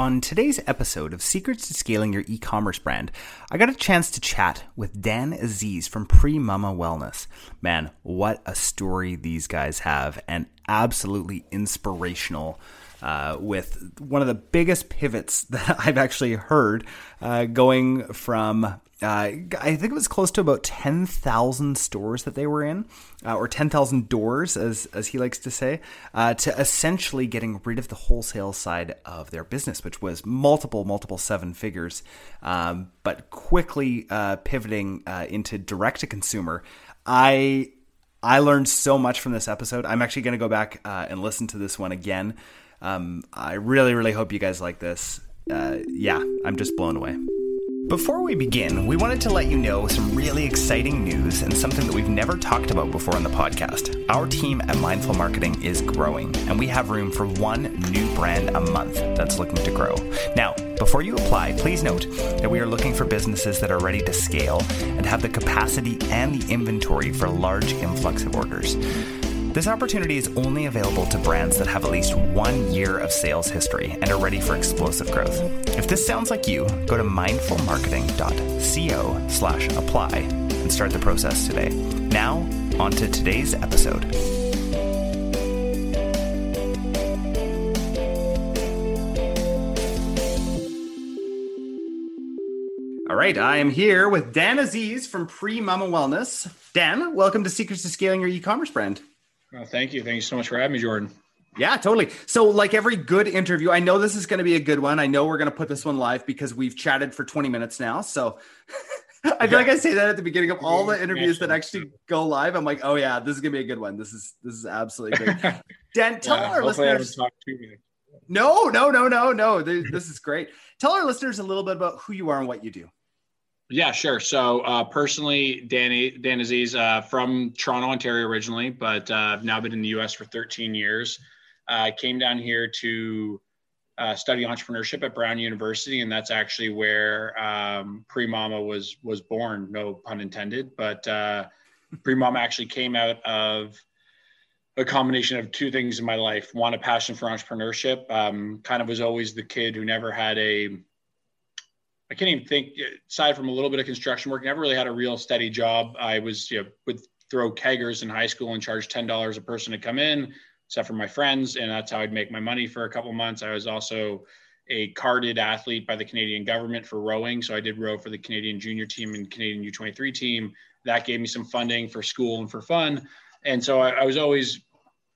On today's episode of Secrets to Scaling Your E-commerce Brand, I got a chance to chat with Dan Aziz from Premama Wellness. Man, what a story these guys have and absolutely inspirational. Uh, with one of the biggest pivots that I've actually heard, uh, going from uh, I think it was close to about 10,000 stores that they were in, uh, or 10,000 doors, as, as he likes to say, uh, to essentially getting rid of the wholesale side of their business, which was multiple, multiple seven figures, um, but quickly uh, pivoting uh, into direct to consumer. I I learned so much from this episode. I'm actually going to go back uh, and listen to this one again. Um, I really, really hope you guys like this. yeah, I'm just blown away. Before we begin, we wanted to let you know some really exciting news and something that we've never talked about before on the podcast. Our team at Mindful Marketing is growing, and we have room for one new brand a month that's looking to grow. Now, before you apply, please note that we are looking for businesses that are ready to scale and have the capacity and the inventory for large influx of orders. This opportunity is only available to brands that have at least one year of sales history and are ready for explosive growth. If this sounds like you, go to mindfulmarketing.co slash apply and start the process today. Now, on to today's episode. All right, I am here with Dan Aziz from Premama Wellness. Dan, welcome to Secrets to Scaling Your E-commerce Brand. Oh, thank you. Thank you so much for having me, Jordan. Yeah, totally. So, like every good interview, I know this is going to be a good one. I know we're going to put this one live because we've chatted for 20 minutes now. So, I feel like I say that at the beginning of all the interviews that actually go live. I'm like, oh yeah, this is gonna be a good one. This is this is absolutely great. Dan, tell yeah, our listeners. No, no, no, no, no. This is great. Tell our listeners a little bit about who you are and what you do. Yeah, sure. So uh, personally, Danny Dan Aziz uh, from Toronto, Ontario originally, but uh, I've now been in the U.S. for 13 years. I came down here to uh, study entrepreneurship at Brown University, and that's actually where um, Premama was was born. No pun intended, but uh, Premama actually came out of a combination of two things in my life. One, a passion for entrepreneurship. Um, kind of was always the kid who never had a I can't even think uh, aside from a little bit of construction work, never really had a real steady job. I was, you know, would throw keggers in high school and charge $10 a person to come in, except for my friends. And that's how I'd make my money for a couple months. I was also a carded athlete by the Canadian government for rowing. So I did row for the Canadian junior team and Canadian U23 team. That gave me some funding for school and for fun. And so I, I was always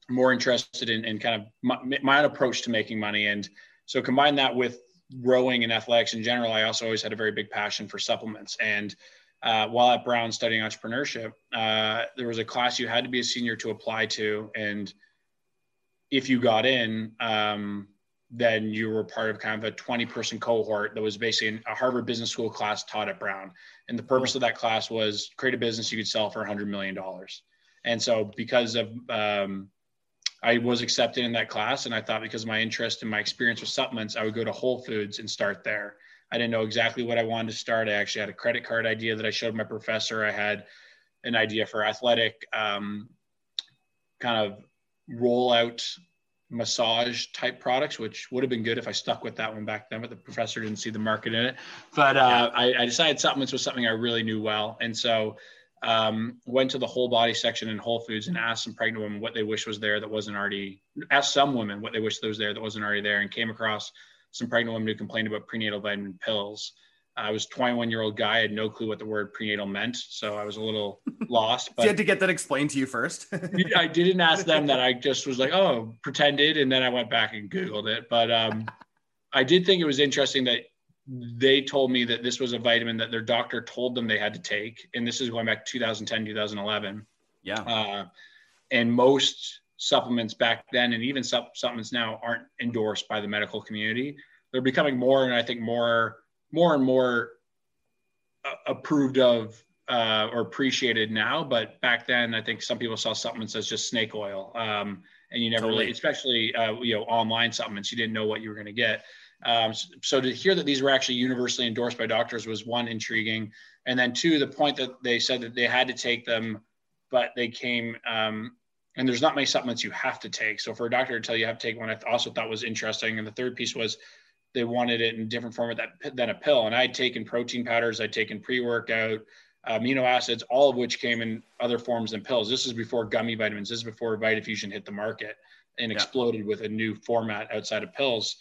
more interested in, in kind of my, my own approach to making money. And so combine that with rowing and athletics in general, I also always had a very big passion for supplements. And uh, while at Brown studying entrepreneurship, uh, there was a class you had to be a senior to apply to. And if you got in, um, then you were part of kind of a 20 person cohort that was basically a Harvard Business School class taught at Brown. And the purpose of that class was create a business you could sell for $100 million. And so, because of um, I was accepted in that class, and I thought because of my interest and my experience with supplements, I would go to Whole Foods and start there. I didn't know exactly what I wanted to start. I actually had a credit card idea that I showed my professor. I had an idea for athletic um, kind of rollout massage type products, which would have been good if I stuck with that one back then, but the professor didn't see the market in it. But uh, I, I, decided supplements was something I really knew well. And so um, went to the whole body section in Whole Foods and asked some pregnant women what they wish was there that wasn't already, asked some women what they wish was there that wasn't already there, and came across some pregnant women who complained about prenatal vitamin pills. I was 21 year old guy. I had no clue what the word prenatal meant. So I was a little lost. But so you had to get that explained to you first. I didn't ask them that. I just was like, oh, pretended. And then I went back and Googled it. But um, I did think it was interesting that they told me that this was a vitamin that their doctor told them they had to take. And this is going back 2010, 2011. Yeah. Uh, and most supplements back then, and even supplements now, aren't endorsed by the medical community. They're becoming more, and I think more, more and more uh, approved of uh, or appreciated now. But back then, I think some people saw supplements as just snake oil, um, and you never totally. really, especially uh, you know, online supplements, you didn't know what you were going to get. Um, so to hear that these were actually universally endorsed by doctors was one intriguing, and then two, the point that they said that they had to take them, but they came. Um, and there's not many supplements you have to take. So for a doctor to tell you, you have to take one, I also thought was interesting. And the third piece was they wanted it in different format that, than a pill. And I'd taken protein powders, I'd taken pre-workout, amino acids, all of which came in other forms than pills. This is before gummy vitamins. This is before Vitafusion hit the market and yeah. exploded with a new format outside of pills.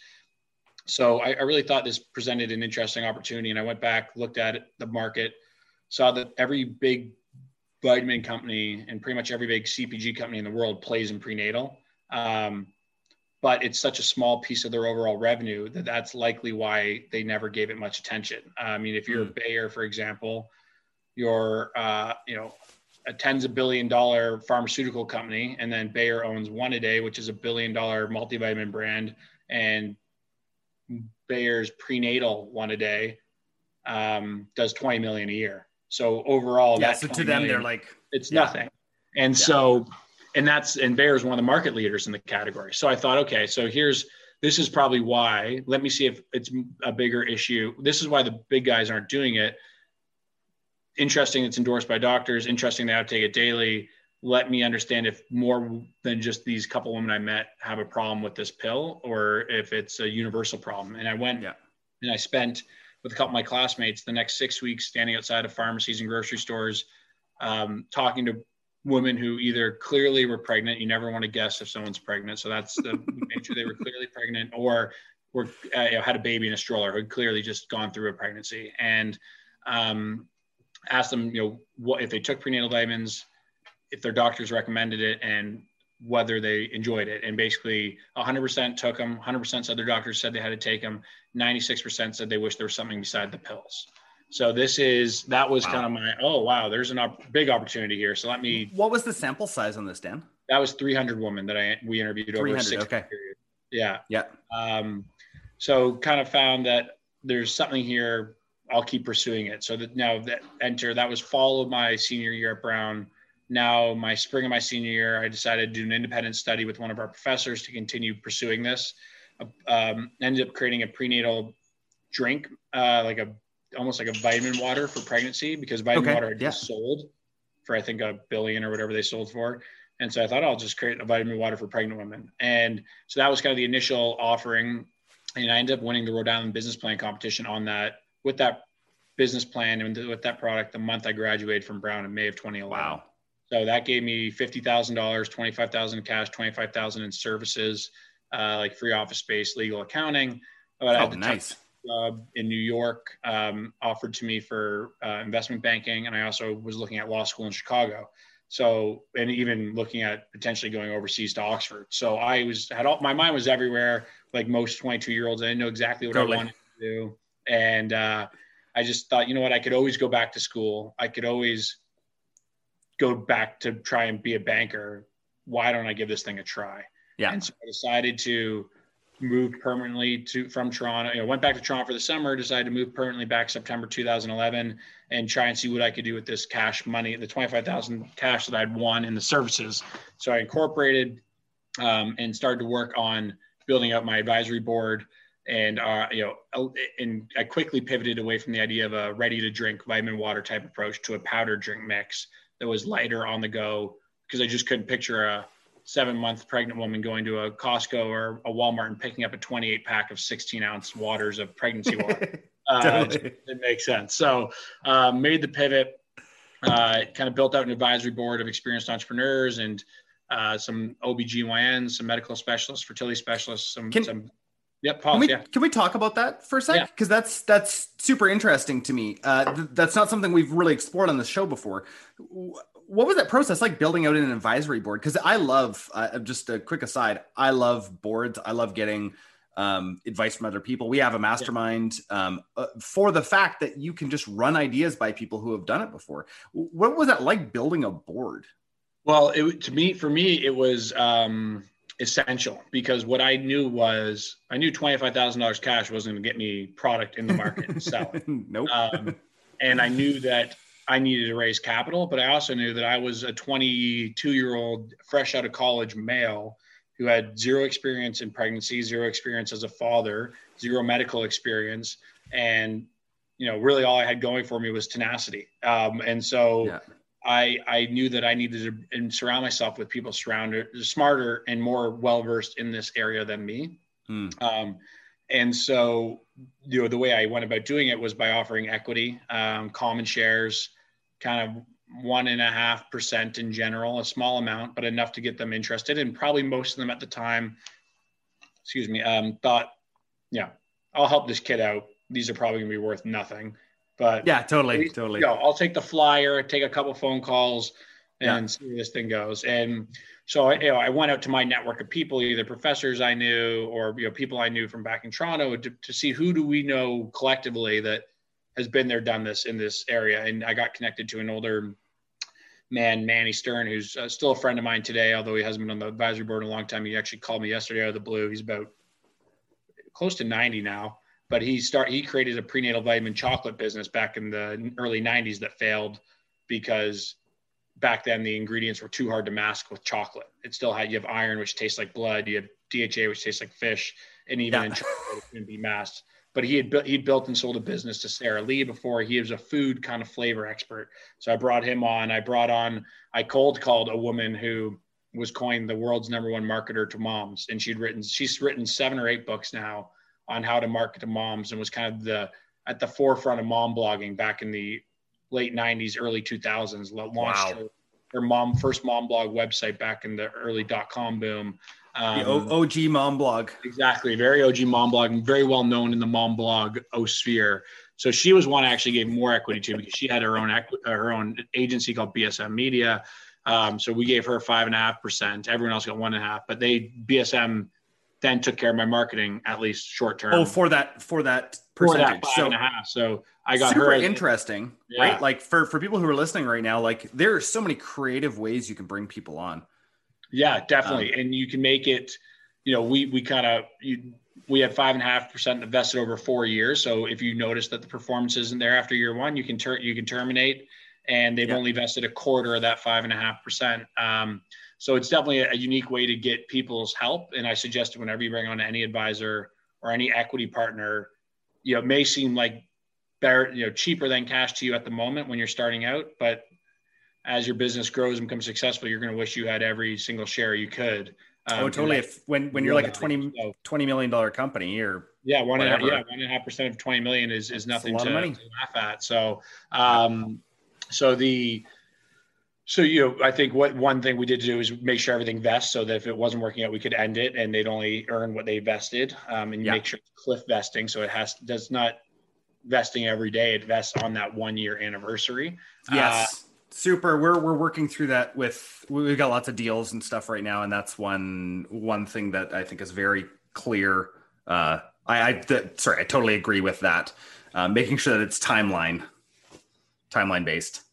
So I, I, really thought this presented an interesting opportunity. And I went back, looked at it, the market, saw that every big vitamin company and pretty much every big CPG company in the world plays in prenatal. Um, but it's such a small piece of their overall revenue that that's likely why they never gave it much attention. I mean, if you're mm. Bayer, for example, you're, uh, you know, a tens of billion dollar pharmaceutical company, and then Bayer owns One a Day, which is a billion dollar multivitamin brand, and Bayer's prenatal One a Day um, does 20 million a year. So overall, yeah. So to them, million, they're like it's yeah. nothing. And yeah. so and that's and Bayer is one of the market leaders in the category. So I thought, okay, so here's this is probably why. Let me see if it's a bigger issue. This is why the big guys aren't doing it. Interesting, it's endorsed by doctors. Interesting, they have to take it daily. Let me understand if more than just these couple women I met have a problem with this pill, or if it's a universal problem. And I went yeah. and I spent with a couple of my classmates the next six weeks standing outside of pharmacies and grocery stores, um, talking to women who either clearly were pregnant. You never want to guess if someone's pregnant, so that's the make sure they were clearly pregnant, or were uh, you know, had a baby in a stroller who had clearly just gone through a pregnancy, and um, asked them, you know, what if they took prenatal vitamins, if their doctors recommended it, and whether they enjoyed it. And basically, 100% took them. 100% said their doctors said they had to take them. 96% said they wish there was something beside the pills. So this is that was wow. kind of my oh wow, there's a op- big opportunity here. So let me. What was the sample size on this, Dan? That was 300 women that I we interviewed over a six okay. period. Yeah. Yeah. Um, so kind of found that there's something here. I'll keep pursuing it. So that now that enter that was fall of my senior year at Brown. Now my spring of my senior year, I decided to do an independent study with one of our professors to continue pursuing this. Um, ended up creating a prenatal drink, uh, like a almost like a vitamin water for pregnancy because vitamin okay. water had yeah. just sold for I think a billion or whatever they sold for. And so I thought I'll just create a vitamin water for pregnant women. And so that was kind of the initial offering. And I ended up winning the Rhode Island business plan competition on that with that business plan and with that product the month I graduated from Brown in May of 2011. Wow. So that gave me fifty thousand dollars, twenty five thousand in cash, twenty five thousand in services, uh, like free office space, legal accounting. But oh, nice job in New York um, offered to me for uh, investment banking, and I also was looking at law school in Chicago. So, and even looking at potentially going overseas to Oxford. So I was had all my mind was everywhere, like most 22 year olds. I didn't know exactly what totally. I wanted to do, and uh, I just thought, you know what, I could always go back to school. I could always go back to try and be a banker. Why don't I give this thing a try? Yeah. And so I decided to move permanently to from Toronto. You know, went back to Toronto for the summer. Decided to move permanently back September 2011 and try and see what I could do with this cash money, the 25,000 cash that I'd won in the services. So I incorporated um, and started to work on building up my advisory board. And uh, you know, and I quickly pivoted away from the idea of a ready-to-drink vitamin water type approach to a powdered drink mix that was lighter on the go because I just couldn't picture a seven month pregnant woman going to a Costco or a Walmart and picking up a 28 pack of 16 ounce waters of pregnancy water. uh, it, it, makes sense. So uh, made the pivot, uh, kind of built out an advisory board of experienced entrepreneurs and uh, some OBGYNs, some medical specialists, fertility specialists, some, can, some Yep, can we, yeah. can we talk about that for a sec? Because yeah. that's that's super interesting to me. Uh, th- that's not something we've really explored on the show before what was that process like building out an advisory board? Because I love, uh, just a quick aside, I love boards. I love getting um, advice from other people. We have a mastermind um, uh, for the fact that you can just run ideas by people who have done it before. What was that like building a board? Well, it, to me, for me, it was um, essential because what I knew was I knew twenty five thousand dollars cash wasn't going to get me product in the market and sell. nope. Um, and I knew that I needed to raise capital, but I also knew that I was a 22 year old, fresh out of college male who had zero experience in pregnancy, zero experience as a father, zero medical experience. And, you know, really all I had going for me was tenacity. Um, and so yeah. I, I knew that I needed to surround myself with people surrounded smarter and more well versed in this area than me. Mm. Um, and so you know the way I went about doing it was by offering equity, um, common shares, kind of one and a half percent in general, a small amount, but enough to get them interested. And probably most of them at the time, excuse me, um, thought, yeah, I'll help this kid out. These are probably gonna be worth nothing. But yeah, totally, totally. You know, I'll take the flyer, take a couple phone calls, and yeah. see where this thing goes. And so I, you know, I went out to my network of people, either professors I knew or you know people I knew from back in Toronto, to, to see who do we know collectively that has been there, done this in this area. And I got connected to an older man, Manny Stern, who's uh, still a friend of mine today, although he hasn't been on the advisory board in a long time. He actually called me yesterday out of the blue. He's about close to 90 now, but he start he created a prenatal vitamin chocolate business back in the early 90s that failed because back then the ingredients were too hard to mask with chocolate. It still had you have iron, which tastes like blood. You have DHA, which tastes like fish, and even yeah. in chocolate, it couldn't be masked but he had built he built and sold a business to Sara Lee before. He was a food kind of flavor expert. So I brought him on. I brought on I cold called a woman who was coined the world's number one marketer to moms, and she'd written she's written seven or eight books now on how to market to moms, and was kind of the at the forefront of mom blogging back in the late 90s, early 2000s. Launched wow. her, her mom first mom blog website back in the early dot com boom. Um, the OG mom blog. Exactly. Very OG mom blog and very well known in the mom blog o sphere. So she was one I actually gave more equity to because she had her own equi- her own agency called BSM Media. Um, so we gave her five and a half percent. Everyone else got one and a half, but they BSM then took care of my marketing at least short term. Oh, for that for that percentage. For that five so, and a half. So I got super interesting, yeah. right? Like for for people who are listening right now, like there are so many creative ways you can bring people on. Yeah, definitely. Um, and you can make it, you know, we we kind of we had five and a half percent invested over four years. So if you notice that the performance isn't there after year one, you can ter- you can terminate, and they've yeah. only invested a quarter of that five and a half percent. Um, so it's definitely a, a unique way to get people's help. And I suggest that whenever you bring on any advisor or any equity partner, you know, it may seem like better, you know, cheaper than cash to you at the moment when you're starting out, but as your business grows and becomes successful, you're going to wish you had every single share you could. Um, oh, totally. If when when you're like a 20, so, 20 million dollar company or yeah, one and yeah, one and a half percent of 20 million is, is nothing to, to, laugh at. So, um, so the, so, you know, I think what one thing we did do is make sure everything vests so that if it wasn't working out, we could end it and they'd only earn what they vested um, and yeah. make sure it's cliff vesting. So it has, does not vesting every day. It vests on that one year anniversary. Yes. Uh, super we're we're working through that with we've got lots of deals and stuff right now and that's one one thing that i think is very clear uh i i the, sorry i totally agree with that uh, making sure that it's timeline timeline based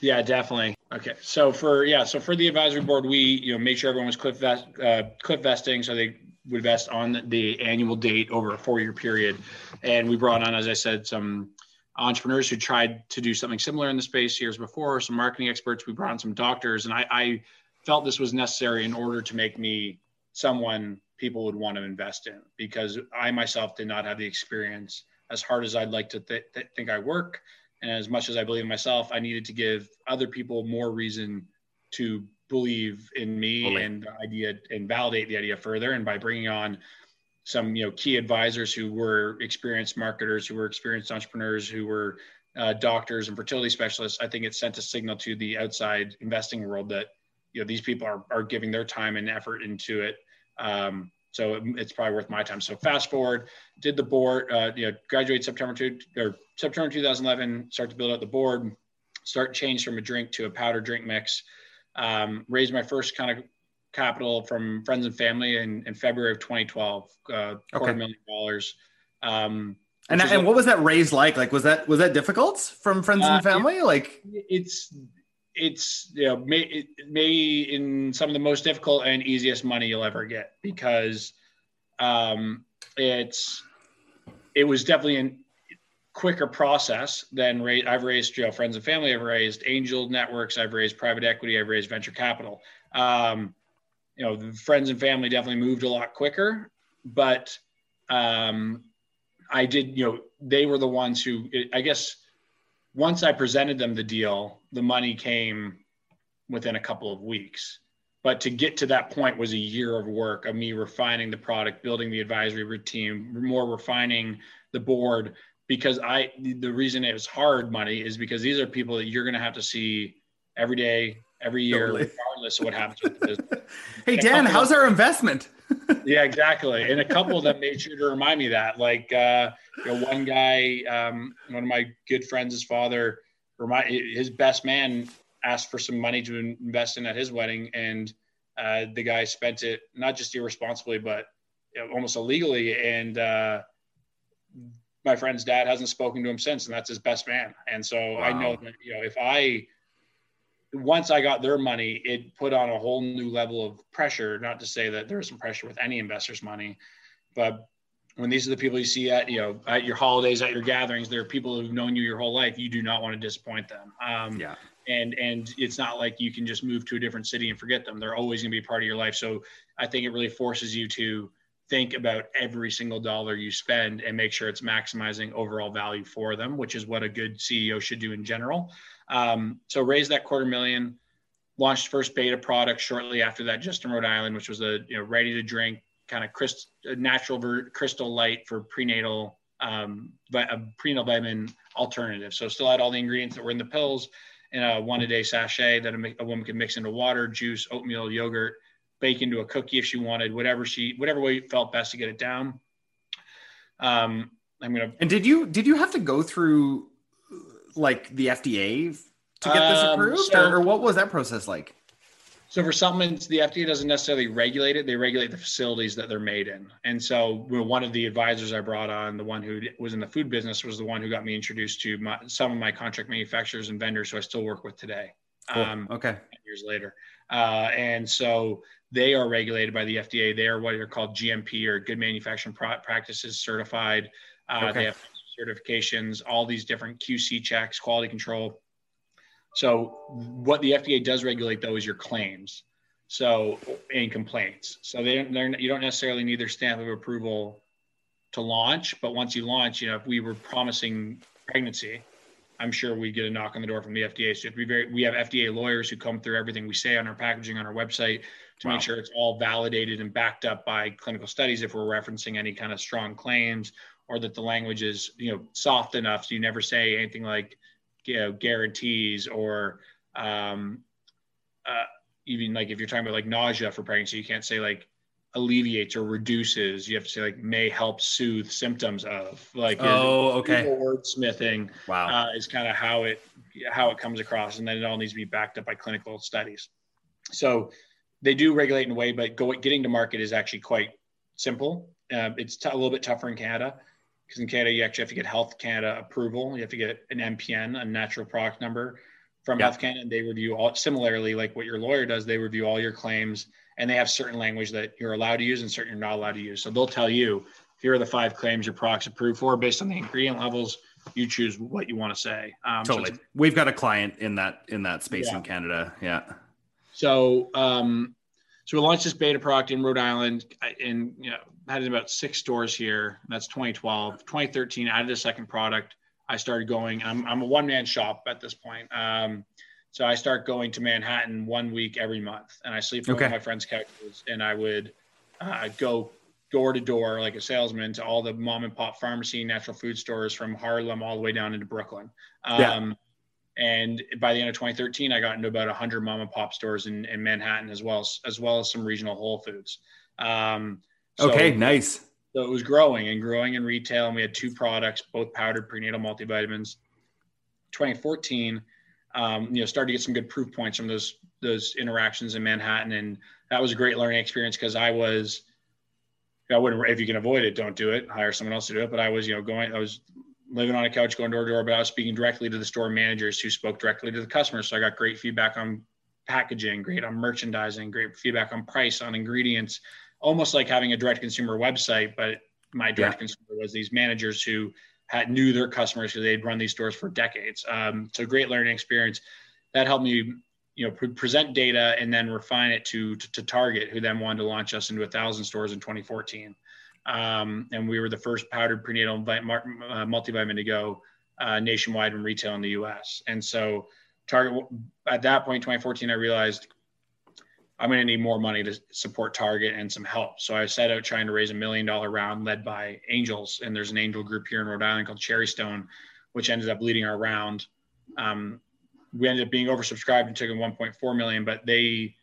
yeah definitely okay so for yeah so for the advisory board we you know made sure everyone was cliff vest uh, cliff vesting so they would vest on the annual date over a four year period and we brought on as i said some entrepreneurs who tried to do something similar in the space years before, some marketing experts. We brought in some doctors, and I, I felt this was necessary in order to make me someone people would want to invest in because I myself did not have the experience as hard as I'd like to th- th- think I work. And as much as I believe in myself, I needed to give other people more reason to believe in me and the idea and validate the idea further. And by bringing on some you know key advisors who were experienced marketers, who were experienced entrepreneurs, who were uh, doctors and fertility specialists. I think it sent a signal to the outside investing world that you know these people are are giving their time and effort into it. Um, so it, it's probably worth my time. So fast forward, did the board, uh, you know, graduate September two or September 2011, start to build out the board, start change from a drink to a powder drink mix. Um, raised my first kind of capital from friends and family in, in February of 2012, uh, quarter million dollars. Um, and, and what was that raise like? Like, was that, was that difficult from friends uh, and family? It, like it's, it's, you know, may, it may in some of the most difficult and easiest money you'll ever get because, um, it's, it was definitely a quicker process than ra- I've raised, you know, friends and family. I've raised angel networks. I've raised private equity. I've raised venture capital. Um, you know, friends and family definitely moved a lot quicker, but um, I did, you know, they were the ones who, I guess, once I presented them the deal, the money came within a couple of weeks. but to get to that point was a year of work of me refining the product, building the advisory team, more refining the board. Because I, the reason it was hard money is because these are people that you're going to have to see every day, every year, totally. regardless of what happens with the business. hey, Dan, how's our investment? yeah, exactly. And a couple of them made sure to remind me that. Like, uh, you know, one guy, um, one of my good friends, his father, remind his best man asked for some money to invest in at his wedding, and uh, the guy spent it not just irresponsibly, but almost illegally. And uh, my friend's dad hasn't spoken to him since, and that's his best man. And so wow. I know that you know if I once I got their money, it put on a whole new level of pressure. Not to say that there's some pressure with any investor's money, but when these are the people you see at you know at your holidays, at your gatherings, there are people who've known you your whole life. You do not want to disappoint them. Um, yeah and and it's not like you can just move to a different city and forget them they're always going to be part of your life so i think it really forces you to think about every single dollar you spend and make sure it's maximizing overall value for them which is what a good ceo should do in general um, so raise that quarter million launched first beta product shortly after that just in rhode island which was a you know ready to drink kind of crystal, natural ver- crystal light for prenatal um, a prenatal vitamin alternative so still had all the ingredients that were in the pills in a one a day sachet that a, a, woman could mix into water, juice, oatmeal, yogurt, bake into a cookie if she wanted, whatever she, whatever way felt best to get it down. Um, I'm gonna. And did you did you have to go through like the FDA to get this um, approved, so, or, or what was that process like? So for supplements, the FDA doesn't necessarily regulate it; they regulate the facilities that they're made in. And so, one of the advisors I brought on, the one who was in the food business, was the one who got me introduced to my, some of my contract manufacturers and vendors who I still work with today. Cool. Um, okay. Years later, uh, and so they are regulated by the FDA. They are what are called GMP or Good Manufacturing Practices certified. Uh, okay. They have certifications, all these different QC checks, quality control. So what the FDA does regulate though is your claims. So and complaints. So they don't, you don't necessarily need their stamp of approval to launch, but once you launch, you know, if we were promising pregnancy, I'm sure we get a knock on the door from the FDA. So we very we have FDA lawyers who come through everything we say on our packaging on our website to wow. make sure it's all validated and backed up by clinical studies if we're referencing any kind of strong claims or that the language is you know soft enough so you never say anything like you know guarantees or um, uh, even like if you're talking about like nausea for pregnancy, you can't say like alleviates or reduces. You have to say like may help soothe symptoms of. Like oh, okay. Wordsmithing. Wow, uh, is kind of how it how it comes across, and then it all needs to be backed up by clinical studies. So they do regulate in a way, but go, getting to market is actually quite simple. Uh, it's t- a little bit tougher in Canada because in Canada you actually have to get Health Canada approval. You have to get an MPN, a natural product number from Health Canada, and they review all similarly like what your lawyer does. They review all your claims, and they have certain language that you're allowed to use and certain you're not allowed to use. So they'll tell you here are the five claims your product's approved for based on the ingredient levels. You choose what you want to say. Um, totally. So We've got a client in that in that space yeah. in Canada. Yeah. So um, so we launched this beta product in Rhode Island, and you know had about six stores here. That's 2012. 2013, added a second product. I started going. I'm I'm a one man shop at this point. Um, so I start going to Manhattan one week every month, and I sleep on okay. my friends' couches, and I would uh, go door to door like a salesman to all the mom and pop pharmacy, natural food stores from Harlem all the way down into Brooklyn. Um, yeah. And by the end of 2013, I got into about 100 mom and pop stores in, in Manhattan as well as, as well as some regional Whole Foods. Um, so, okay, nice. So it was growing and growing in retail, and we had two products, both powdered prenatal multivitamins. 2014, um, you know, started to get some good proof points from those those interactions in Manhattan, and that was a great learning experience because I was I wouldn't if you can avoid it, don't do it. Hire someone else to do it. But I was, you know, going, I was living on a couch, going door to door, but I was speaking directly to the store managers who spoke directly to the customers. So I got great feedback on packaging, great on merchandising, great feedback on price, on ingredients, almost like having a direct consumer website. But my direct yeah. consumer was these managers who had knew their customers because they'd run these stores for decades. Um, so great learning experience. That helped me, you know, pre- present data and then refine it to, to, to Target, who then wanted to launch us into a thousand stores in 2014. Um, and we were the first powdered prenatal uh, multivitamin to go uh, nationwide in retail in the U.S. And so, Target at that point, 2014, I realized I'm going to need more money to support Target and some help. So I set out trying to raise a million dollar round led by angels. And there's an angel group here in Rhode Island called Cherrystone, which ended up leading our round. Um, we ended up being oversubscribed and took in 1.4 million, but they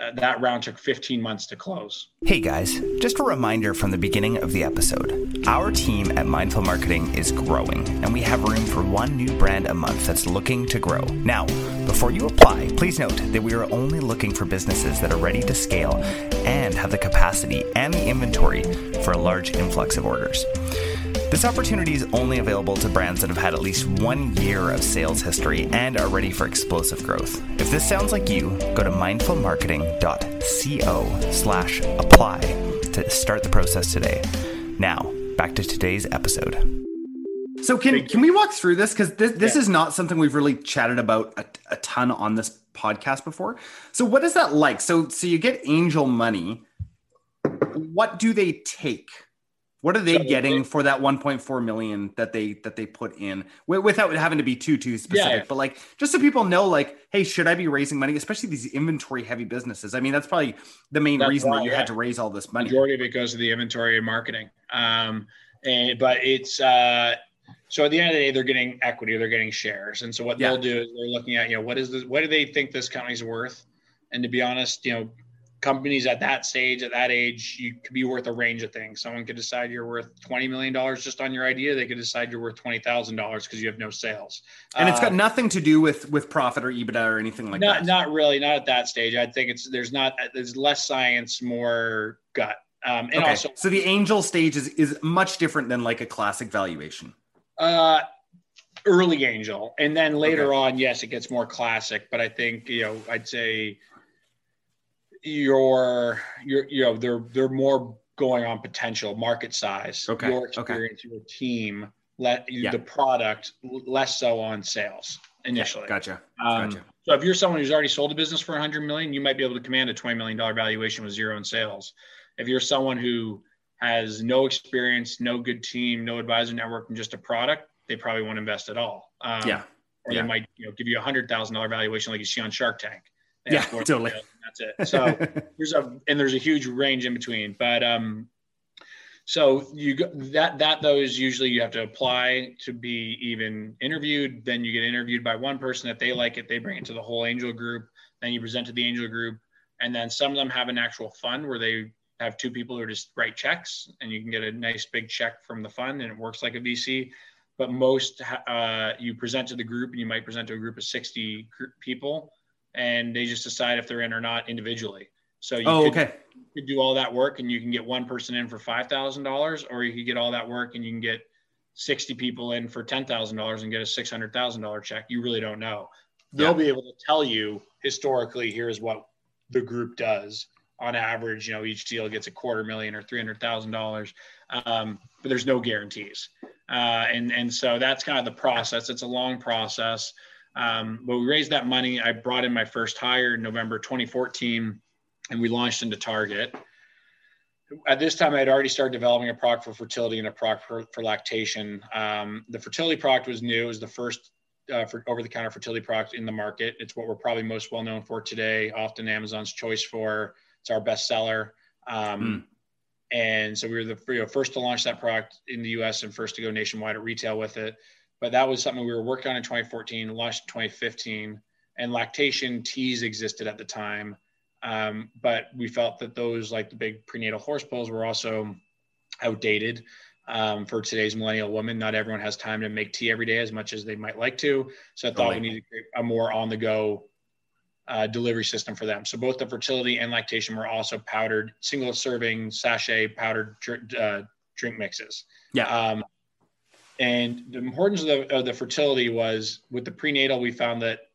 uh, that round took 15 months to close. Hey guys, just a reminder from the beginning of the episode. Our team at Mindful Marketing is growing, and we have room for one new brand a month that's looking to grow. Now, before you apply, please note that we are only looking for businesses that are ready to scale and have the capacity and the inventory for a large influx of orders. This opportunity is only available to brands that have had at least one year of sales history and are ready for explosive growth. If this sounds like you, go to mindfulmarketing.co slash apply to start the process today. Now, back to today's episode. So can can we walk through this because this this yeah. is not something we've really chatted about a, a ton on this podcast before. So what is that like? So so you get angel money. What do they take? What are they so getting for that 1.4 million that they that they put in without having to be too too specific? Yeah. But like just so people know, like, hey, should I be raising money? Especially these inventory heavy businesses. I mean, that's probably the main that's reason why, that you yeah. had to raise all this money. Majority of it goes to the inventory and marketing. Um, and but it's uh, so at the end of the day, they're getting equity, they're getting shares, and so what yeah. they'll do is they're looking at you know what is this, what do they think this company's worth? And to be honest, you know companies at that stage, at that age, you could be worth a range of things. Someone could decide you're worth $20 million just on your idea. They could decide you're worth $20,000 because you have no sales. And it's got uh, nothing to do with, with profit or EBITDA or anything like not, that. Not really, not at that stage. I think it's, there's not, there's less science, more gut. Um, and okay. also, so the angel stage is, is much different than like a classic valuation. Uh, early angel. And then later okay. on, yes, it gets more classic, but I think, you know, I'd say, your your you know they're they're more going on potential market size okay your experience okay. your team let yeah. the product less so on sales initially gotcha um, gotcha so if you're someone who's already sold a business for 100 million you might be able to command a 20 million dollar valuation with zero in sales if you're someone who has no experience no good team no advisor network and just a product they probably won't invest at all um, yeah or yeah. they might you know give you a hundred thousand dollar valuation like you see on shark tank yeah, totally. That's it. So there's a and there's a huge range in between. But um, so you go, that that those usually you have to apply to be even interviewed. Then you get interviewed by one person. If they like it, they bring it to the whole angel group. Then you present to the angel group, and then some of them have an actual fund where they have two people who just write checks, and you can get a nice big check from the fund, and it works like a VC. But most uh, you present to the group, and you might present to a group of 60 people and they just decide if they're in or not individually. So you oh, could, okay. you could do all that work and you can get one person in for five thousand dollars, or you could get all that work and you can get sixty people in for ten thousand dollars and get a six hundred thousand dollar check. You really don't know. They'll yeah. be able to tell you historically. Here's what the group does on average. You know, each deal gets a quarter million or three hundred thousand dollars, um, but there's no guarantees. Uh, and and so that's kind of the process. It's a long process. Um, but we raised that money. I brought in my first hire in November 2014, and we launched into Target. At this time, I had already started developing a product for fertility and a product for, for lactation. Um, the fertility product was new; it was the first uh, for over-the-counter fertility product in the market. It's what we're probably most well known for today. Often Amazon's choice for. It's our best seller. Um, mm. And so we were the you know, first to launch that product in the U.S. and first to go nationwide at retail with it but that was something we were working on in 2014, launched in 2015, and lactation teas existed at the time. Um, but we felt that those, like the big prenatal horse pills, were also outdated um, for today's millennial woman. Not everyone has time to make tea every day as much as they might like to. So I thought totally. we needed a more on the go uh, delivery system for them. So both the fertility and lactation were also powdered, single serving sachet powdered uh, drink mixes. Yeah. Um, and the importance of the, of the fertility was with the prenatal, we found that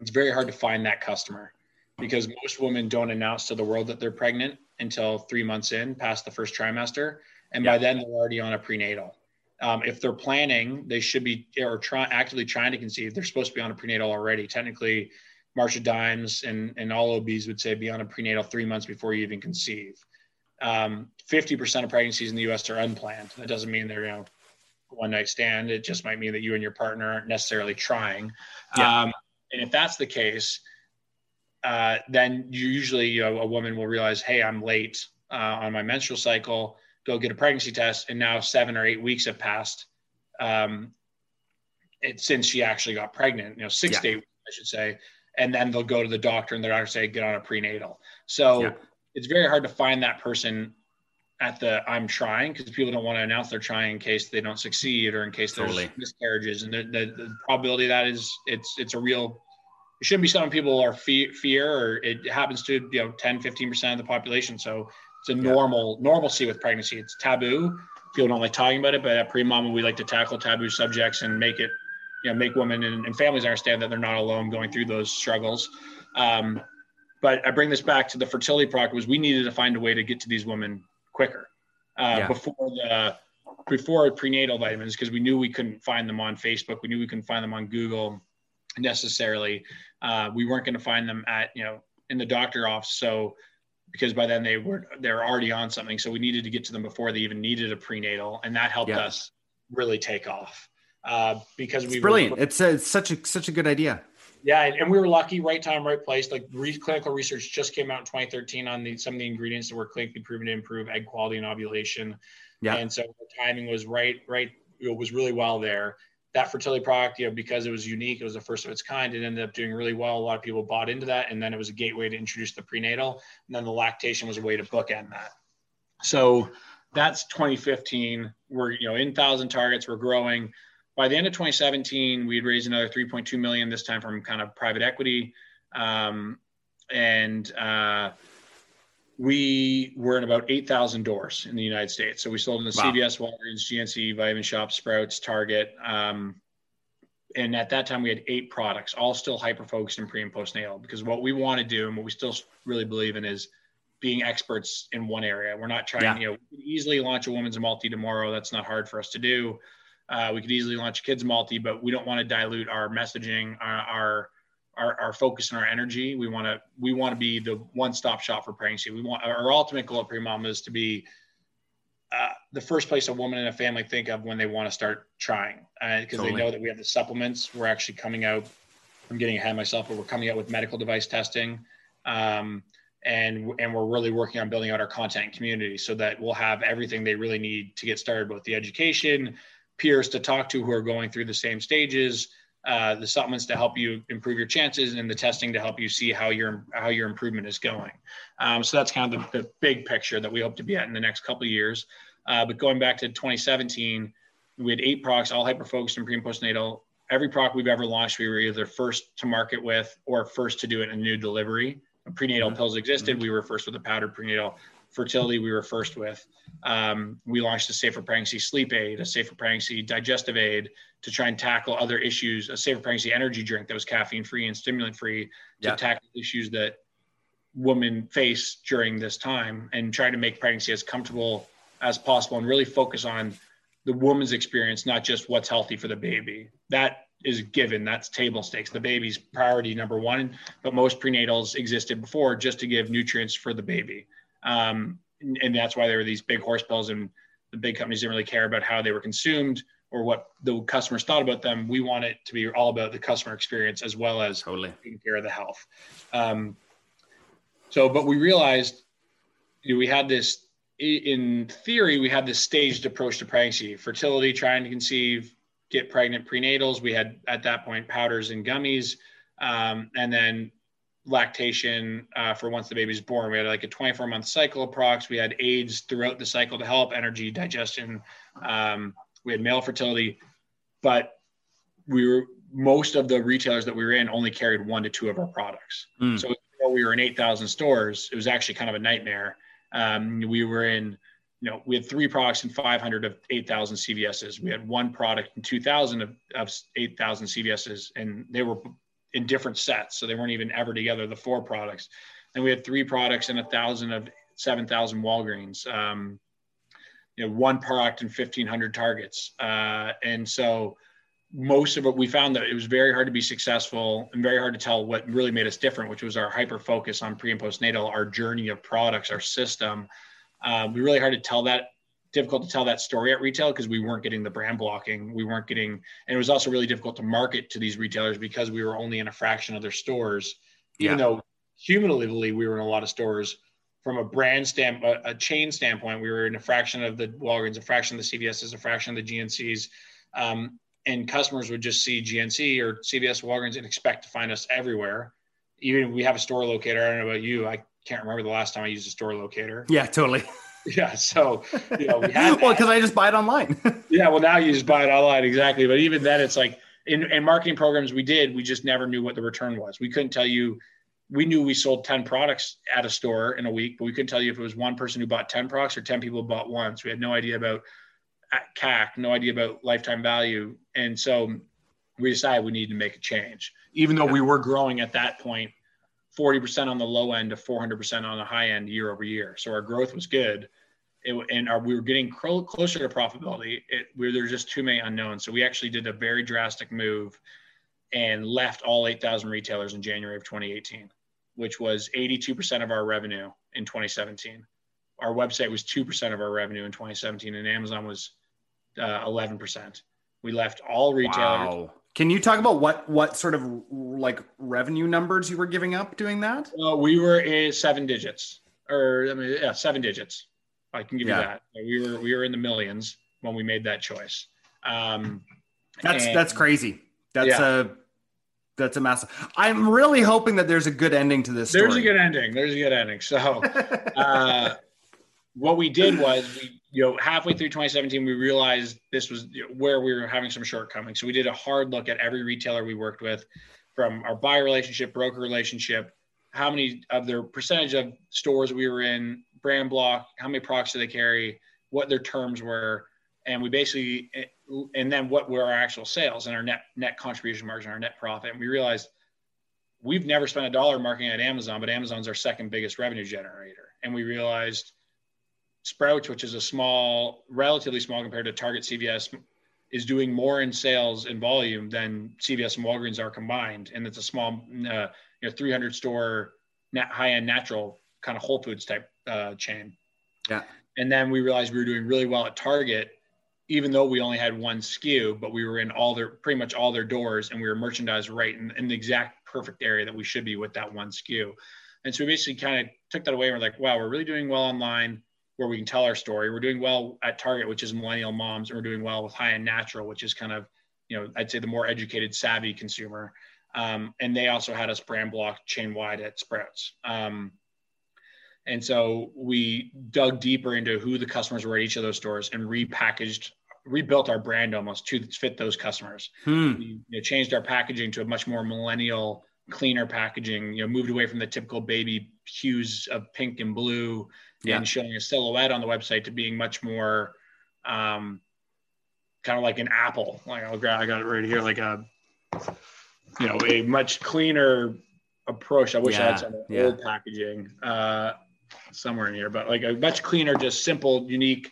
it's very hard to find that customer because most women don't announce to the world that they're pregnant until three months in, past the first trimester. And yeah. by then, they're already on a prenatal. Um, if they're planning, they should be or try, actively trying to conceive. They're supposed to be on a prenatal already. Technically, March of Dimes and, and all OBs would say be on a prenatal three months before you even conceive. Um, 50% of pregnancies in the US are unplanned. That doesn't mean they're, you know, one night stand. It just might mean that you and your partner aren't necessarily trying. Yeah. Um, and if that's the case, uh, then usually you know, a woman will realize, hey, I'm late uh, on my menstrual cycle. Go get a pregnancy test, and now seven or eight weeks have passed um, it, since she actually got pregnant. You know, six yeah. to eight, I should say, and then they'll go to the doctor, and the doctor say, get on a prenatal. So yeah. it's very hard to find that person at the I'm trying because people don't want to announce they're trying in case they don't succeed or in case there's totally. miscarriages. And the, the, the, probability of that is it's it's a real it shouldn't be something people are fe- fear or it happens to you know 10 15% of the population so it's a normal yeah. normalcy with pregnancy it's taboo people don't like talking about it but at pre-mama we like to tackle taboo subjects and make it you know make women and, and families understand that they're not alone going through those struggles um, but i bring this back to the fertility product was we needed to find a way to get to these women quicker uh, yeah. before the before prenatal vitamins because we knew we couldn't find them on facebook we knew we couldn't find them on google necessarily. Uh, we weren't going to find them at you know in the doctor office. So because by then they were they're already on something, so we needed to get to them before they even needed a prenatal, and that helped yeah. us really take off. Uh, because we brilliant. Were, it's, a, it's such a such a good idea. Yeah, and we were lucky, right time, right place. Like re- clinical research just came out in 2013 on the, some of the ingredients that were clinically proven to improve egg quality and ovulation. Yeah, and so the timing was right, right. It was really well there that fertility product, you know, because it was unique, it was the first of its kind. It ended up doing really well. A lot of people bought into that, and then it was a gateway to introduce the prenatal, and then the lactation was a way to bookend that. So that's 2015. We're you know in thousand targets. We're growing. By the end of 2017, we had raised another 3.2 million. This time from kind of private equity, um, and uh, we were in about 8,000 doors in the United States. So we sold in the wow. CVS, Walgreens, GNC, Vitamin Shoppe, Sprouts, Target. Um, and at that time, we had eight products, all still hyper focused in pre and postnatal. Because what we want to do and what we still really believe in is being experts in one area. We're not trying, yeah. you know, easily launch a woman's multi tomorrow. That's not hard for us to do. Uh, we could easily launch kids multi, but we don't want to dilute our messaging, our, our our, our focus and our energy. We want to we want to be the one stop shop for pregnancy. We want our ultimate goal at Premama is to be uh, the first place a woman and a family think of when they want to start trying because uh, totally. they know that we have the supplements. We're actually coming out. I'm getting ahead of myself, but we're coming out with medical device testing. Um, and and we're really working on building out our content community so that we'll have everything they really need to get started both the education peers to talk to who are going through the same stages uh, the supplements to help you improve your chances and the testing to help you see how your how your improvement is going. Um, so that's kind of the, the, big picture that we hope to be at in the next couple of years. Uh, but going back to 2017, we had eight products, all hyper focused in pre and postnatal. Every product we've ever launched, we were either first to market with or first to do it in a new delivery. Prenatal mm-hmm. pills existed. We were first with a powdered prenatal fertility we were first with. Um, we launched a safer pregnancy sleep aid, a safer pregnancy digestive aid to try and tackle other issues, a safer pregnancy energy drink that was caffeine free and stimulant free to yeah. tackle issues that women face during this time and try to make pregnancy as comfortable as possible and really focus on the woman's experience, not just what's healthy for the baby. That is given. That's table stakes. The baby's priority number one, but most prenatals existed before just to give nutrients for the baby. Um, and, and, that's why there were these big horse pills and the big companies didn't really care about how they were consumed or what the customers thought about them. We want it to be all about the customer experience as well as totally. taking care of the health. Um, so, but we realized you know, we had this, in theory, we had this staged approach to pregnancy, fertility, trying to conceive, get pregnant prenatals. We had at that point powders and gummies. Um, and then lactation uh, for once the baby's born. We had like a 24 month cycle of procs. We had aids throughout the cycle to help energy, digestion. Um, we had male fertility, but we were most of the retailers that we were in only carried one to two of our products. Mm. So we were in 8,000 stores. It was actually kind of a nightmare. Um, we were in, you know, we had three products in 500 of 8,000 CVSs. We had one product in 2,000 of, of 8,000 CVSs, and they were in different sets. So they weren't even ever together, the four products. And we had three products and a thousand of 7,000 Walgreens, um, you know, one product and 1500 targets. Uh, and so most of it, we found that it was very hard to be successful and very hard to tell what really made us different, which was our hyper focus on pre and postnatal, our journey of products, our system. Um, we really hard to tell that difficult to tell that story at retail because we weren't getting the brand blocking. We weren't getting, and it was also really difficult to market to these retailers because we were only in a fraction of their stores, even yeah. though cumulatively, we were in a lot of stores. From a brand stamp, a, a chain standpoint, we were in a fraction of the Walgreens, a fraction of the CVSs, a fraction of the GNCs. Um, and customers would just see GNC or CVS, Walgreens, and expect to find us everywhere. Even if we have a store locator, I don't know about you. I can't remember the last time I used a store locator. Yeah, totally. Yeah. So, you know, we had well, because I just buy it online. yeah. Well, now you just buy it online. Exactly. But even then, it's like in, in marketing programs we did, we just never knew what the return was. We couldn't tell you. We knew we sold 10 products at a store in a week, but we couldn't tell you if it was one person who bought 10 products or 10 people bought one. So we had no idea about uh, CAC, no idea about lifetime value. And so we decided we needed to make a change, even though we were growing at that point 40% on the low end to 400% on the high end year over year. So our growth was good. It, and our, we were getting closer to profitability. It, we, there just too many unknowns. So we actually did a very drastic move and left all 8,000 retailers in January of 2018, which was 82% of our revenue in 2017. Our website was 2% of our revenue in 2017, and Amazon was uh, 11%. We left all retailers. Wow. Can you talk about what what sort of like revenue numbers you were giving up doing that? Well, we were in seven digits, or I mean, yeah, seven digits. I can give yeah. you that. We were we were in the millions when we made that choice. Um, that's and, that's crazy. That's yeah. a that's a massive. I'm really hoping that there's a good ending to this. Story. There's a good ending. There's a good ending. So, uh, what we did was we you know, halfway through 2017, we realized this was where we were having some shortcomings. So we did a hard look at every retailer we worked with, from our buyer relationship, broker relationship, how many of their percentage of stores we were in, brand block, how many products do they carry, what their terms were, and we basically, and then what were our actual sales and our net net contribution margin, our net profit. And we realized we've never spent a dollar marketing at Amazon, but Amazon's our second biggest revenue generator. And we realized Sprouts, which is a small, relatively small compared to Target CVS, is doing more in sales and volume than CVS and Walgreens are combined, and it's a small, uh, you know, 300 store high-end natural kind of Whole Foods type uh, chain. Yeah. And then we realized we were doing really well at Target, even though we only had one SKU, but we were in all their pretty much all their doors, and we were merchandised right in, in the exact perfect area that we should be with that one SKU. And so we basically kind of took that away. And we're like, wow, we're really doing well online where we can tell our story. We're doing well at Target, which is millennial moms, and we're doing well with high end natural, which is kind of, you know, I'd say the more educated, savvy consumer. Um, and they also had us brand block chain wide at Sprouts. Um, and so we dug deeper into who the customers were at each of those stores and repackaged, rebuilt our brand almost to fit those customers. Hmm. We you know, changed our packaging to a much more millennial, cleaner packaging. You know, moved away from the typical baby hues of pink and blue yeah. and showing a silhouette on the website to being much more um, kind of like an apple. Like I'll grab, I got it right here, like a you know a much cleaner approach. I wish yeah. I had some yeah. old packaging uh, somewhere in here, but like a much cleaner, just simple, unique,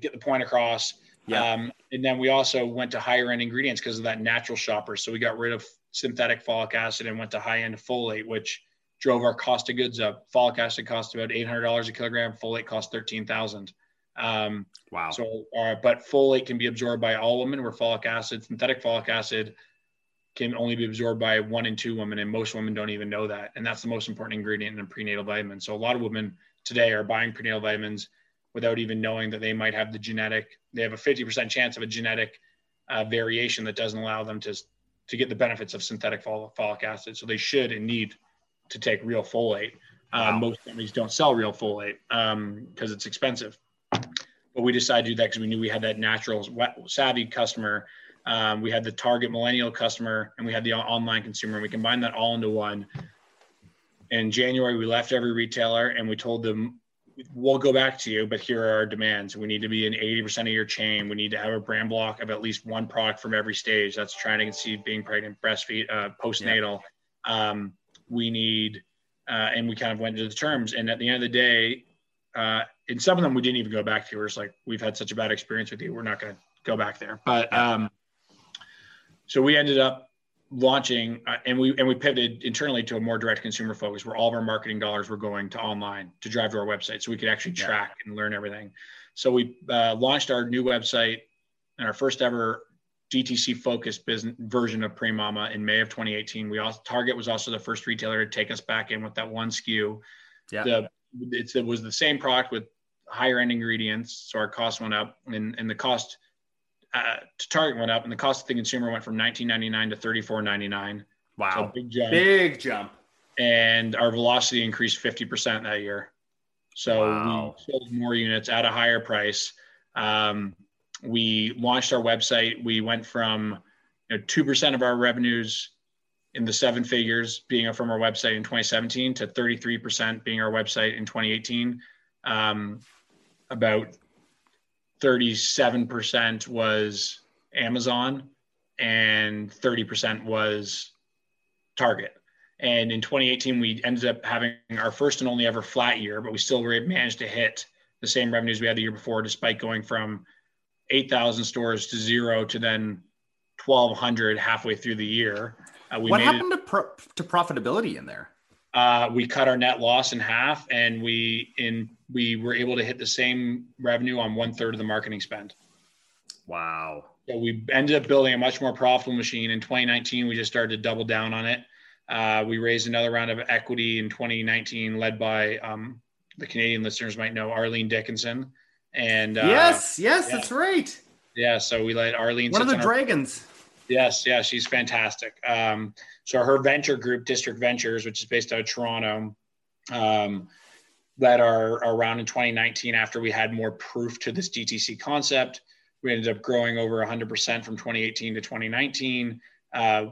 get the point across. Yeah. Um, and then we also went to higher end ingredients because of that natural shopper. So we got rid of synthetic folic acid and went to high end folate, which drove our cost of goods up. Folic acid cost about eight hundred dollars a kilogram. Folate cost thirteen thousand. Um, wow. So, uh, but folate can be absorbed by all women, where folic acid, synthetic folic acid, can only be absorbed by one in two women, and most women don't even know that. And that's the most important ingredient in a prenatal vitamin. So a lot of women today are buying prenatal vitamins without even knowing that they might have the genetic. They have a fifty percent chance of a genetic uh, variation that doesn't allow them to to get the benefits of synthetic folic acid. So they should and need to take real folate. Um, wow. most companies don't sell real folate because um, it's expensive. But we decided to do that because we knew we had that natural savvy customer. Um, we had the target millennial customer and we had the online consumer. And We combined that all into one. In January, we left every retailer and we told them, we'll go back to you, but here are our demands. We need to be in 80% of your chain. We need to have a brand block of at least one product from every stage. That's trying to conceive, being pregnant, breastfeed, uh, postnatal. Yeah. Um, we need, uh, and we kind of went to the terms. And at the end of the day, uh, and some of them we didn't even go back to. We're just like, we've had such a bad experience with you. We're not going to go back there. But um, so we ended up launching uh, and we and we pivoted internally to a more direct consumer focus where all of our marketing dollars were going to online to drive to our website so we could actually track yeah. and learn everything so we uh, launched our new website and our first ever DTC focused business version of Premama in May of 2018. We also Target was also the first retailer to take us back in with that one SKU. Yeah. The, it was the same product with higher end ingredients, so our cost went up, and, and the cost uh, to Target went up, and the cost to the consumer went from 19.99 to 34.99. Wow, so big jump. Big jump. And our velocity increased 50% that year. So wow. we sold more units at a higher price. Um, we launched our website. We went from you know, 2% of our revenues in the seven figures being from our website in 2017 to 33% being our website in 2018. Um, about 37% was Amazon and 30% was Target. And in 2018, we ended up having our first and only ever flat year, but we still managed to hit the same revenues we had the year before, despite going from 8,000 stores to zero to then 1,200 halfway through the year. Uh, what happened it, to, pro- to profitability in there? Uh, we cut our net loss in half, and we in we were able to hit the same revenue on one third of the marketing spend. Wow! So we ended up building a much more profitable machine. In 2019, we just started to double down on it. Uh, we raised another round of equity in 2019, led by um, the Canadian listeners might know Arlene Dickinson. And uh, yes, yes, yeah. that's right. Yeah, so we let Arlene. One of the dragons. Our, yes, yeah, she's fantastic. Um, so her venture group, District Ventures, which is based out of Toronto, um, led our, our round in 2019 after we had more proof to this DTC concept. We ended up growing over 100% from 2018 to 2019. Uh,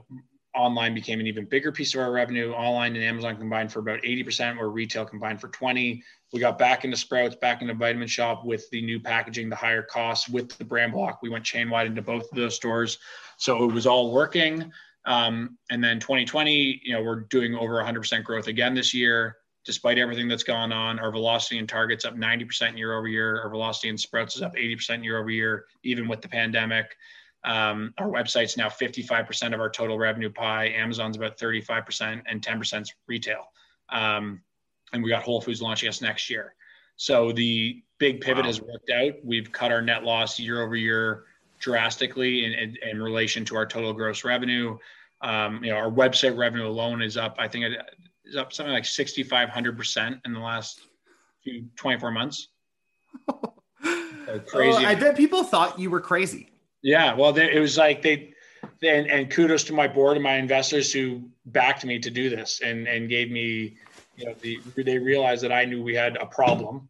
online became an even bigger piece of our revenue. Online and Amazon combined for about 80%, where retail combined for 20. We got back into Sprouts, back into Vitamin Shoppe with the new packaging, the higher costs with the brand block. We went chain wide into both of those stores. So it was all working. Um, and then 2020, you know, we're doing over 100% growth again this year, despite everything that's gone on. Our velocity and targets up 90% year over year. Our velocity in Sprouts is up 80% year over year, even with the pandemic. Um, our website's now 55% of our total revenue pie. Amazon's about 35%, and 10% is retail. Um, and we got Whole Foods launching us next year. So the big pivot wow. has worked out. We've cut our net loss year over year drastically in, in, in relation to our total gross revenue. Um, you know, our website revenue alone is up. I think it is up something like 6,500 percent in the last few 24 months. so crazy. I bet people thought you were crazy. Yeah, well, they, it was like they, they and, and, kudos to my board and my investors who backed me to do this and and gave me, you know, the, they realized that I knew we had a problem,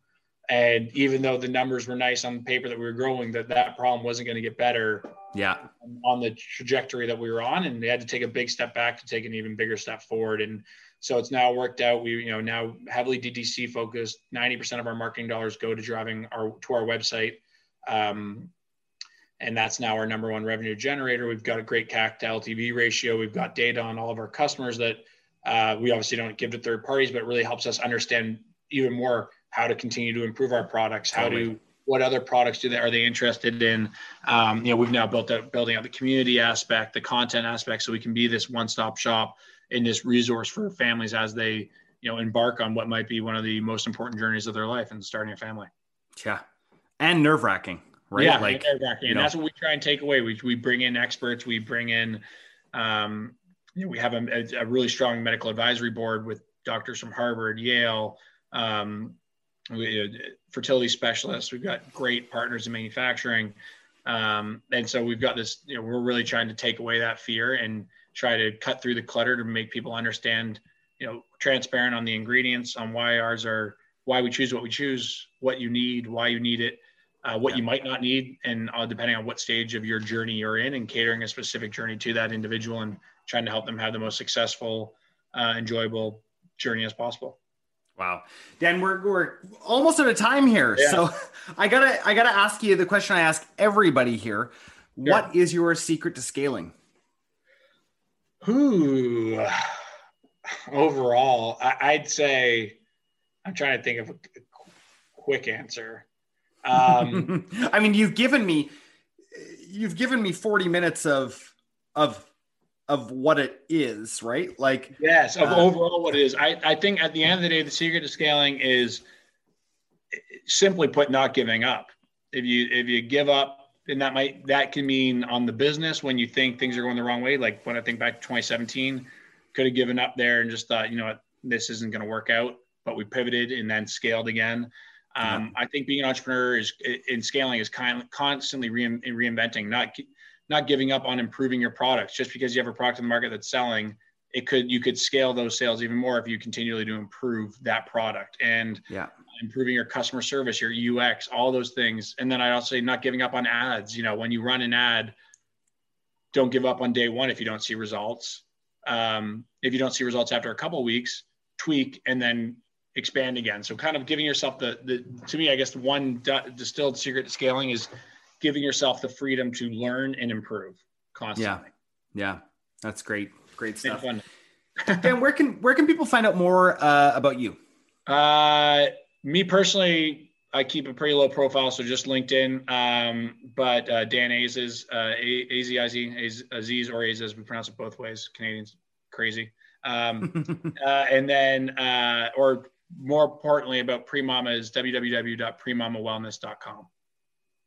and even though the numbers were nice on the paper that we were growing, that that problem wasn't going to get better. Yeah, on the trajectory that we were on, and they had to take a big step back to take an even bigger step forward, and so it's now worked out. We, you know, now heavily DTC focused. Ninety percent of our marketing dollars go to driving our to our website. Um, and that's now our number one revenue generator. We've got a great CAC to LTV ratio. We've got data on all of our customers that uh, we obviously don't give to third parties, but really helps us understand even more how to continue to improve our products, how totally. to what other products do they are they interested in? Um, you know, we've now built up building out the community aspect, the content aspect, so we can be this one-stop shop in this resource for families as they you know embark on what might be one of the most important journeys of their life and starting a family. Yeah, and nerve wracking right? Yeah, like exactly. And know. that's what we try and take away. We, we bring in experts, we bring in, um, you know, we have a, a, really strong medical advisory board with doctors from Harvard, Yale, um, we, uh, fertility specialists. We've got great partners in manufacturing. Um, and so we've got this, you know, we're really trying to take away that fear and try to cut through the clutter to make people understand, you know, transparent on the ingredients, on why ours are, why we choose what we choose, what you need, why you need it, uh, what yeah. you might not need, and uh, depending on what stage of your journey you're in, and catering a specific journey to that individual and trying to help them have the most successful, uh, enjoyable journey as possible. Wow, Dan, we're we're almost out of time here, yeah. so I gotta I gotta ask you the question I ask everybody here: sure. What is your secret to scaling? Ooh, overall, I, would say I'm trying to think of a quick answer. Um, I mean, you've given me you've given me 40 minutes of of of what it is, right? Like yes, of uh, overall what it is. I, I think at the end of the day, the secret to scaling is simply put not giving up. If you if you give up, and that might that can mean on the business when you think things are going the wrong way. Like when I think back to 2017, could have given up there and just thought, you know what, this isn't going to work out. But we pivoted and then scaled again. Um, I think being an entrepreneur is in scaling is kind constantly re- reinventing, not not giving up on improving your products. Just because you have a product in the market that's selling, it could you could scale those sales even more if you continually to improve that product and yeah. improving your customer service, your UX, all those things. And then I'd also say not giving up on ads. You know, when you run an ad, don't give up on day one if you don't see results. Um, if you don't see results after a couple weeks, tweak and then expand again. So kind of giving yourself the, the to me, I guess the one distilled secret to scaling is giving yourself the freedom to learn and improve constantly. Yeah. Yeah. That's great. Great stuff. Dan, where can, where can people find out more uh, about you? Uh, me personally, I keep a pretty low profile, so just LinkedIn. Um, but uh, Dan Aziz, uh, A-Z-I-Z, Aziz or Aziz, we pronounce it both ways. Canadians, crazy. Um, uh, and then, uh, or more importantly about Premama is www.premamawellness.com.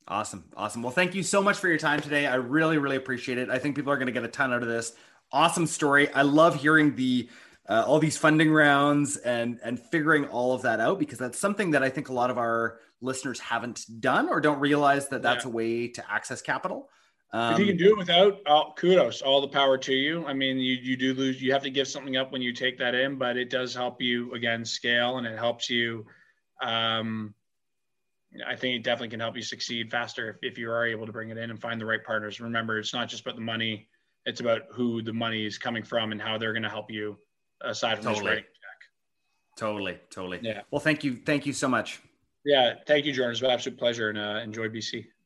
Awesome. Awesome. Well, thank you so much for your time today. I really, really appreciate it. I think people are going to get a ton out of this. Awesome story. I love hearing the uh, all these funding rounds and and figuring all of that out because that's something that I think a lot of our listeners haven't done or don't realize that that's yeah. a way to access capital. Um, if you can do it without, uh, kudos, all the power to you. I mean, you you do lose, you have to give something up when you take that in, but it does help you again scale, and it helps you. Um, I think it definitely can help you succeed faster if, if you are able to bring it in and find the right partners. Remember, it's not just about the money; it's about who the money is coming from and how they're going to help you. Aside from totally. writing check. Totally, totally. Yeah. Well, thank you, thank you so much. Yeah, thank you, Jordan. It's an absolute pleasure, and uh, enjoy BC.